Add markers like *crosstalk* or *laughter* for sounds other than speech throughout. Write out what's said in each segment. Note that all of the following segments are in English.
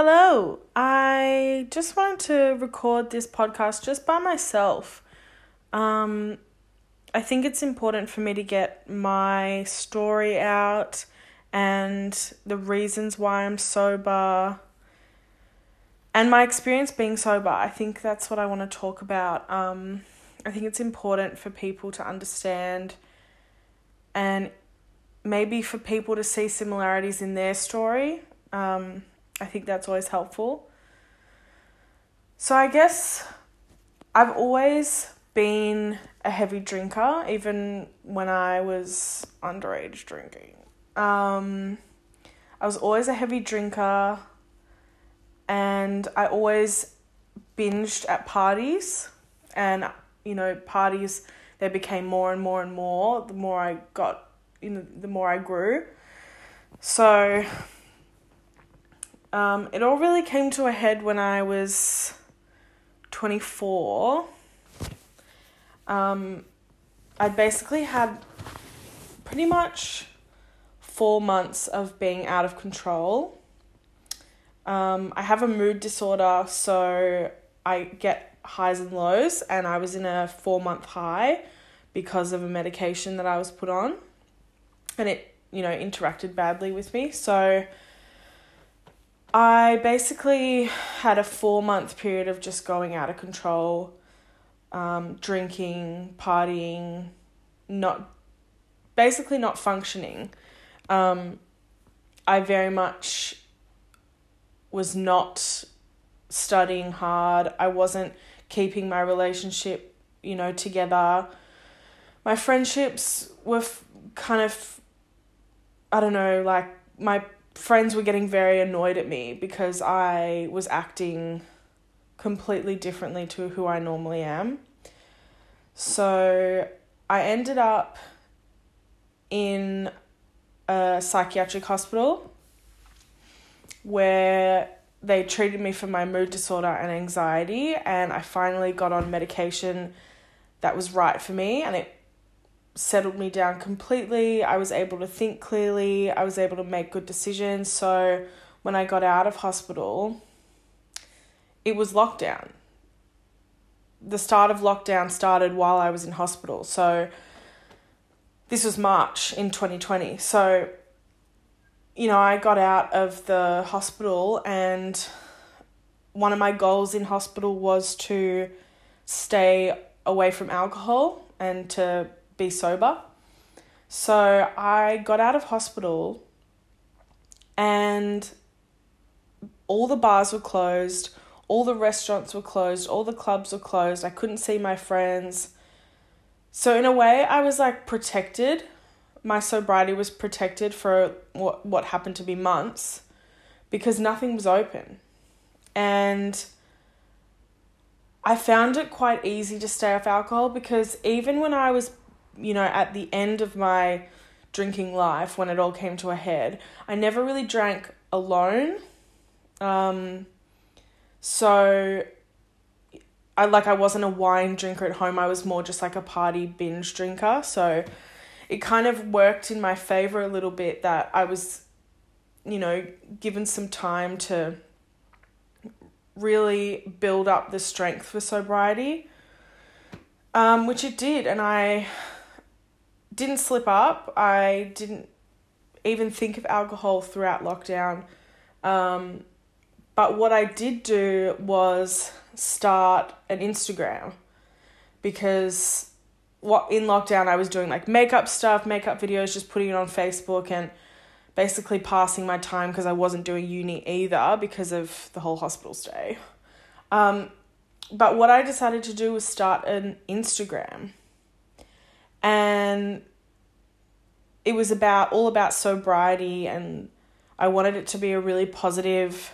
Hello. I just wanted to record this podcast just by myself. Um, I think it's important for me to get my story out and the reasons why I'm sober and my experience being sober. I think that's what I want to talk about. Um, I think it's important for people to understand and maybe for people to see similarities in their story. Um, I think that's always helpful. So I guess I've always been a heavy drinker, even when I was underage drinking. Um, I was always a heavy drinker, and I always binged at parties. And, you know, parties, they became more and more and more the more I got, you know, the more I grew. So, um, it all really came to a head when I was 24. Um, I basically had pretty much four months of being out of control. Um, I have a mood disorder, so I get highs and lows, and I was in a four month high because of a medication that I was put on, and it, you know, interacted badly with me. So I basically had a four month period of just going out of control, um, drinking, partying, not basically not functioning. Um, I very much was not studying hard. I wasn't keeping my relationship, you know, together. My friendships were f- kind of, I don't know, like my friends were getting very annoyed at me because I was acting completely differently to who I normally am. So I ended up in a psychiatric hospital where they treated me for my mood disorder and anxiety and I finally got on medication that was right for me and it settled me down completely. I was able to think clearly. I was able to make good decisions. So when I got out of hospital, it was lockdown. The start of lockdown started while I was in hospital. So this was March in 2020. So, you know, I got out of the hospital, and one of my goals in hospital was to stay away from alcohol and to be sober. So I got out of hospital and all the bars were closed, all the restaurants were closed, all the clubs were closed. I couldn't see my friends. So in a way I was like protected. My sobriety was protected for what what happened to be months because nothing was open. And I found it quite easy to stay off alcohol because even when I was you know, at the end of my drinking life, when it all came to a head, I never really drank alone. Um, so I like I wasn't a wine drinker at home. I was more just like a party binge drinker. So it kind of worked in my favor a little bit that I was, you know, given some time to really build up the strength for sobriety. Um, which it did, and I didn't slip up. I didn't even think of alcohol throughout lockdown. Um, but what I did do was start an Instagram because what in lockdown I was doing like makeup stuff, makeup videos, just putting it on Facebook and basically passing my time because I wasn't doing uni either because of the whole hospital stay. Um, but what I decided to do was start an Instagram. And it was about all about sobriety and I wanted it to be a really positive,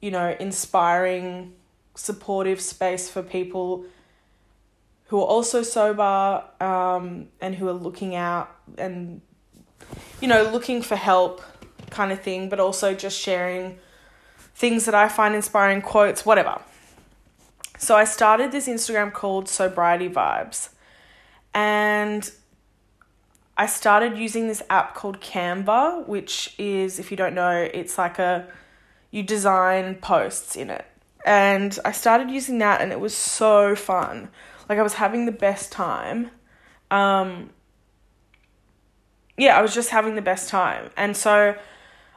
you know, inspiring, supportive space for people who are also sober um, and who are looking out and, you know, looking for help kind of thing, but also just sharing things that I find inspiring, quotes, whatever. So I started this Instagram called Sobriety Vibes. And I started using this app called Canva, which is, if you don't know, it's like a you design posts in it. And I started using that and it was so fun. Like I was having the best time. Um yeah, I was just having the best time. And so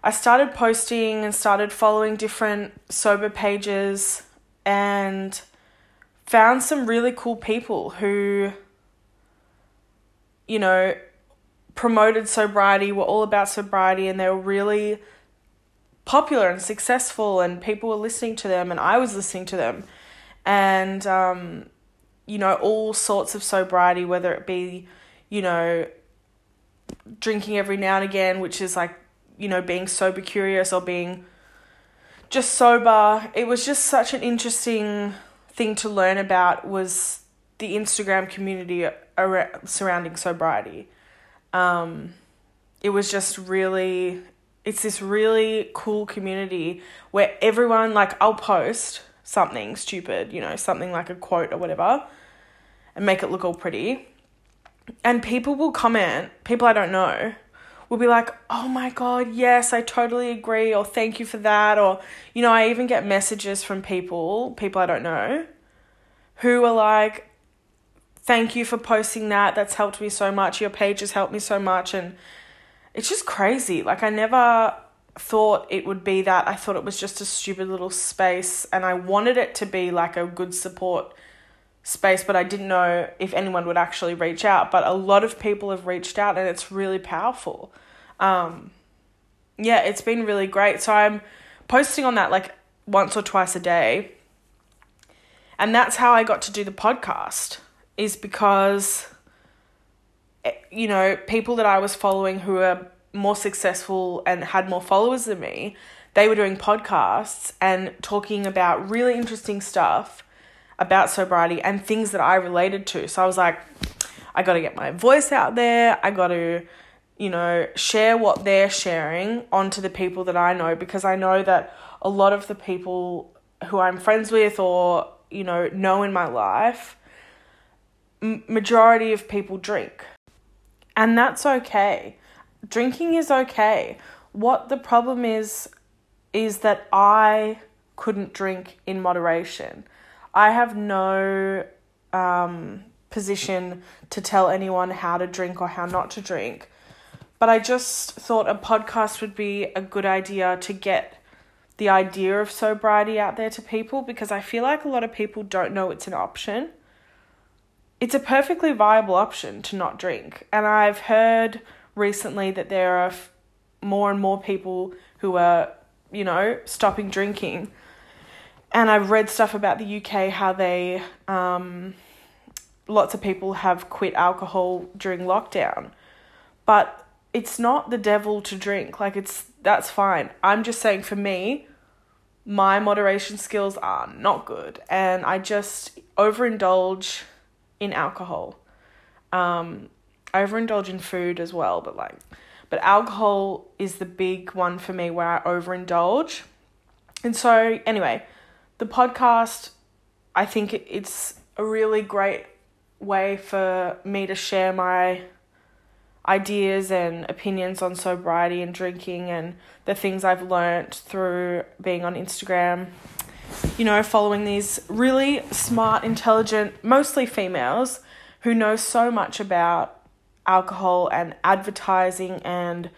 I started posting and started following different sober pages and found some really cool people who you know promoted sobriety, were all about sobriety and they were really popular and successful and people were listening to them and I was listening to them. And um you know all sorts of sobriety whether it be you know drinking every now and again, which is like, you know, being sober curious or being just sober. It was just such an interesting thing to learn about was the Instagram community around, surrounding sobriety. Um, it was just really, it's this really cool community where everyone, like, I'll post something stupid, you know, something like a quote or whatever, and make it look all pretty and people will comment, people I don't know, will be like, oh my God, yes, I totally agree, or thank you for that. Or, you know, I even get messages from people, people I don't know, who are like, thank you for posting that. That's helped me so much. Your page has helped me so much. And it's just crazy. Like, I never thought it would be that. I thought it was just a stupid little space, and I wanted it to be like a good support space, but I didn't know if anyone would actually reach out. But a lot of people have reached out, and it's really powerful. Um, yeah, it's been really great. So I'm posting on that like once or twice a day. And that's how I got to do the podcast, is because, eh, you know, people that I was following who are more successful and had more followers than me, they were doing podcasts and talking about really interesting stuff about sobriety and things that I related to. So I was like, I got to get my voice out there. I got to, you know, share what they're sharing onto the people that I know because I know that a lot of the people who I'm friends with or, you know, know in my life, majority of people drink. And that's okay. Drinking is okay. What the problem is, is that I couldn't drink in moderation. I have no um, position to tell anyone how to drink or how not to drink. But I just thought a podcast would be a good idea to get the idea of sobriety out there to people because I feel like a lot of people don't know it's an option. It's a perfectly viable option to not drink. And I've heard recently that there are more and more people who are, you know, stopping drinking and I've read stuff about the UK how they um, lots of people have quit alcohol during lockdown, but it's not the devil to drink. Like it's that's fine. I'm just saying for me, my moderation skills are not good, and I just overindulge in alcohol. Um, I overindulge in food as well, but like, but alcohol is the big one for me where I overindulge. And so, anyway, the podcast, I think it's a really great way for me to share my ideas and opinions on sobriety and drinking and the things I've learnt through being on Instagram. You know, following these really smart, intelligent, mostly females who know so much about alcohol and advertising and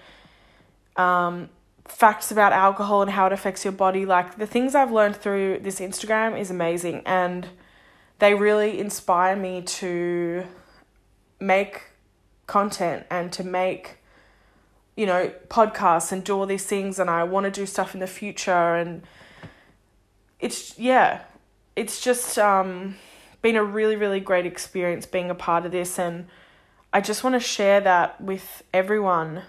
um, facts about alcohol and how it affects your body. Like the things I've learned through this Instagram is amazing and they really inspire me to make content and to make you know podcasts and do all these things and I want to do stuff in the future and it's yeah it's just um been a really really great experience being a part of this and I just want to share that with everyone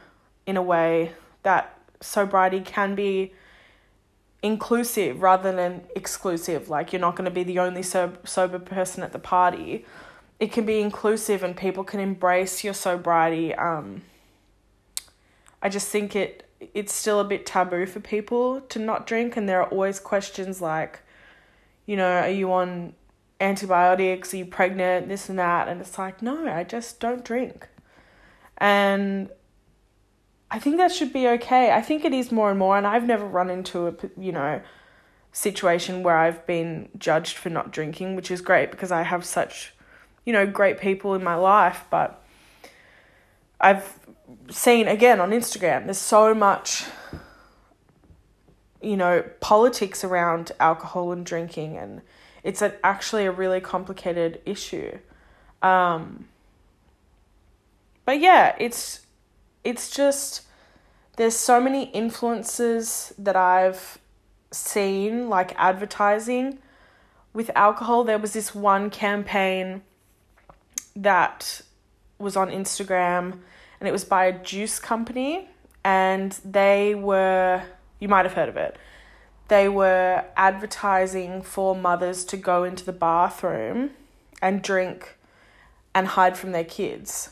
in a way that sobriety can be inclusive rather than exclusive. Like you're not going to be the only sober, sober person at the party. It can be inclusive and people can embrace your sobriety. Um, I just think it it's still a bit taboo for people to not drink, and there are always questions like, you know, are you on antibiotics? Are you pregnant? This and that, and it's like, no, I just don't drink. And I think that should be okay. I think it is more and more, and I've never run into a, you know, situation where I've been judged for not drinking, which is great because I have such, you know, great people in my life. But I've seen again on Instagram, there's so much, you know, politics around alcohol and drinking, and it's a, actually a really complicated issue. Um, but yeah, it's it's just there's so many influences that I've seen like advertising with alcohol. There was this one campaign that was on Instagram and it was by a juice company and they were you might have heard of it. They were advertising for mothers to go into the bathroom and drink and hide from their kids.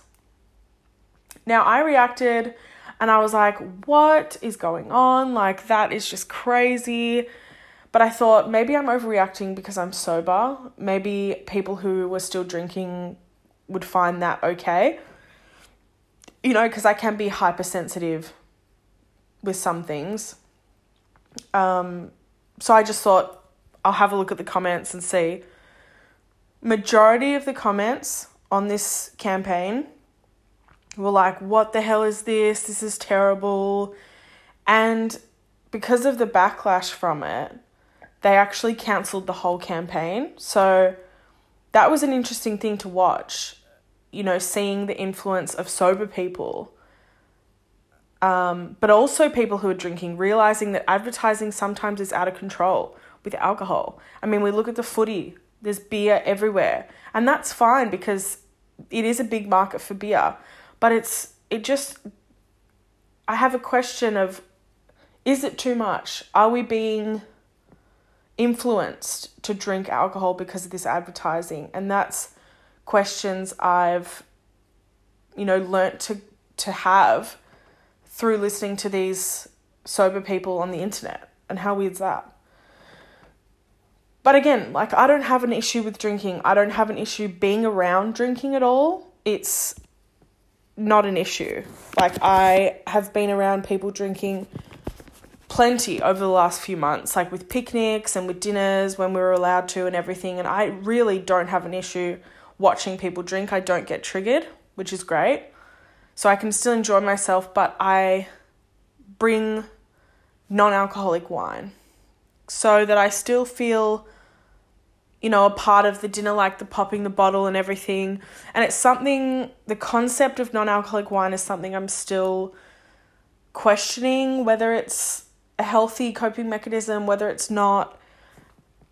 Now I reacted and I was like, what is going on? Like, that is just crazy. But I thought maybe I'm overreacting because I'm sober. Maybe people who were still drinking would find that okay. You know, because I can be hypersensitive with some things. Um, so I just thought I'll have a look at the comments and see. Majority of the comments on this campaign were like, what the hell is this? This is terrible. And because of the backlash from it, they actually cancelled the whole campaign. So that was an interesting thing to watch, you know, seeing the influence of sober people. Um, but also people who are drinking, realizing that advertising sometimes is out of control with alcohol. I mean, we look at the footy, there's beer everywhere, and that's fine because it is a big market for beer but it's it just I have a question of is it too much? Are we being influenced to drink alcohol because of this advertising? And that's questions I've you know learnt to to have through listening to these sober people on the internet. And how weird's that? But again, like I don't have an issue with drinking. I don't have an issue being around drinking at all. It's not an issue. Like, I have been around people drinking plenty over the last few months, like with picnics and with dinners when we were allowed to and everything. And I really don't have an issue watching people drink. I don't get triggered, which is great. So I can still enjoy myself, but I bring non alcoholic wine so that I still feel you know, a part of the dinner, like the popping the bottle and everything. And it's something, the concept of non alcoholic wine is something I'm still questioning whether it's a healthy coping mechanism, whether it's not.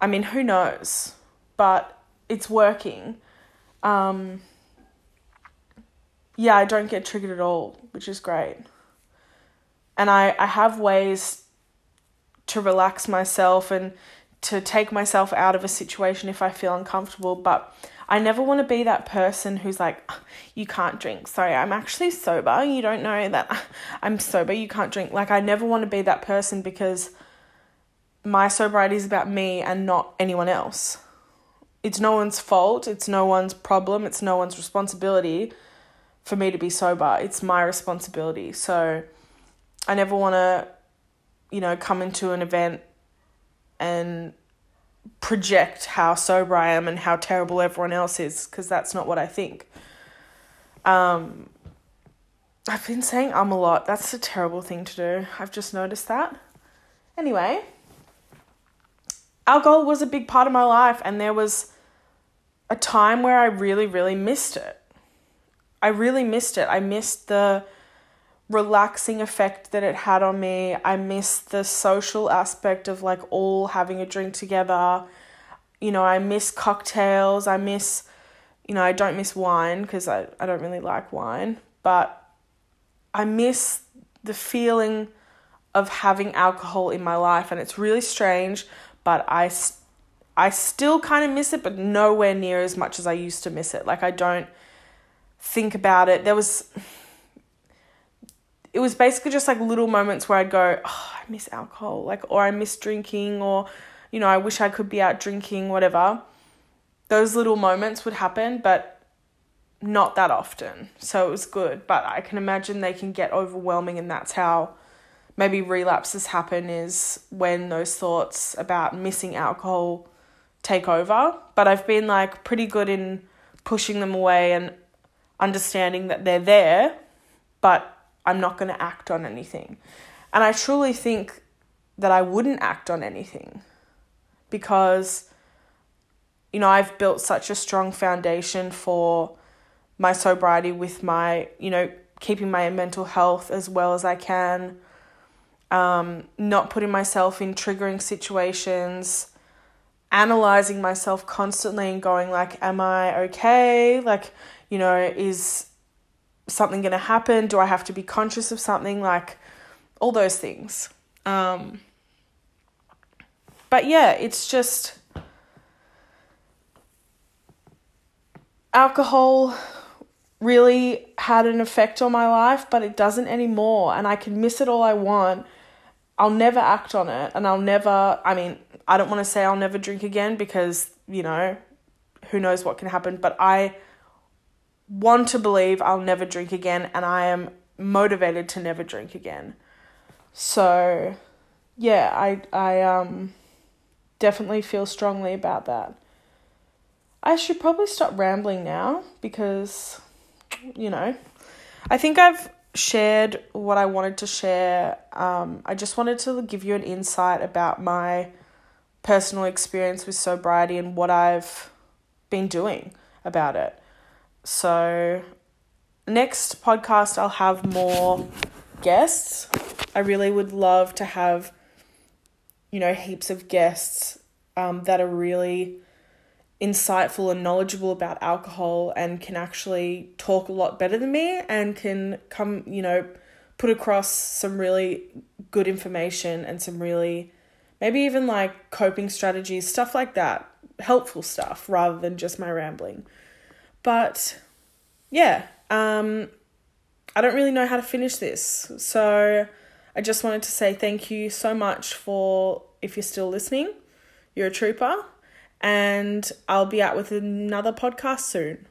I mean, who knows? But it's working. Um, yeah, I don't get triggered at all, which is great. And I, I have ways to relax myself and to take myself out of a situation if I feel uncomfortable, but I never want to be that person who's like, ah, you can't drink. Sorry, I'm actually sober. You don't know that *laughs* I'm sober. You can't drink. Like, I never want to be that person because my sobriety is about me and not anyone else. It's no one's fault. It's no one's problem. It's no one's responsibility for me to be sober. It's my responsibility. So I never want to, you know, come into an event and project how sober I am and how terrible everyone else is because that's not what I think. Um, I've been saying um a lot. That's a terrible thing to do. I've just noticed that. Anyway, alcohol was a big part of my life, and there was a time where I really, really missed it. I really missed it. I missed the relaxing effect that it had on me. I miss the social aspect of like all having a drink together. You know, I miss cocktails. I miss, you know, I don't miss wine because I, I don't really like wine, but I miss the feeling of having alcohol in my life. And it's really strange, but I, I still kind of miss it, but nowhere near as much as I used to miss it. Like, I don't think about it. There was was basically just like little moments where I'd go, oh, I miss alcohol, like, or I miss drinking, or, you know, I wish I could be out drinking, whatever. Those little moments would happen, but not that often. So it was good, but I can imagine they can get overwhelming and that's how maybe relapses happen is when those thoughts about missing alcohol take over. But I've been like pretty good in pushing them away and understanding that they're there, but I'm not going to act on anything. And I truly think that I wouldn't act on anything because, you know, I've built such a strong foundation for my sobriety with my, you know, keeping my mental health as well as I can, um, not putting myself in triggering situations, analyzing myself constantly and going like, am I okay? Like, you know, is something going to happen? Do I have to be conscious of something? Like, all those things. Um, but yeah, it's just alcohol really had an effect on my life, but it doesn't anymore. And I can miss it all I want. I'll never act on it. And I'll never, I mean, I don't want to say I'll never drink again because, you know, who knows what can happen. But I want to believe I'll never drink again. And I am motivated to never drink again. So, yeah, I, I, um, definitely feel strongly about that. I should probably stop rambling now because you know, I think I've shared what I wanted to share. Um, I just wanted to give you an insight about my personal experience with sobriety and what I've been doing about it. So, next podcast, I'll have more guests. I really would love to have, you know, heaps of guests um, that are really insightful and knowledgeable about alcohol and can actually talk a lot better than me and can come, you know, put across some really good information and some really maybe even like coping strategies, stuff like that, helpful stuff rather than just my rambling. But yeah, um I don't really know how to finish this. So I just wanted to say thank you so much for if you're still listening. You're a trooper and I'll be out with another podcast soon.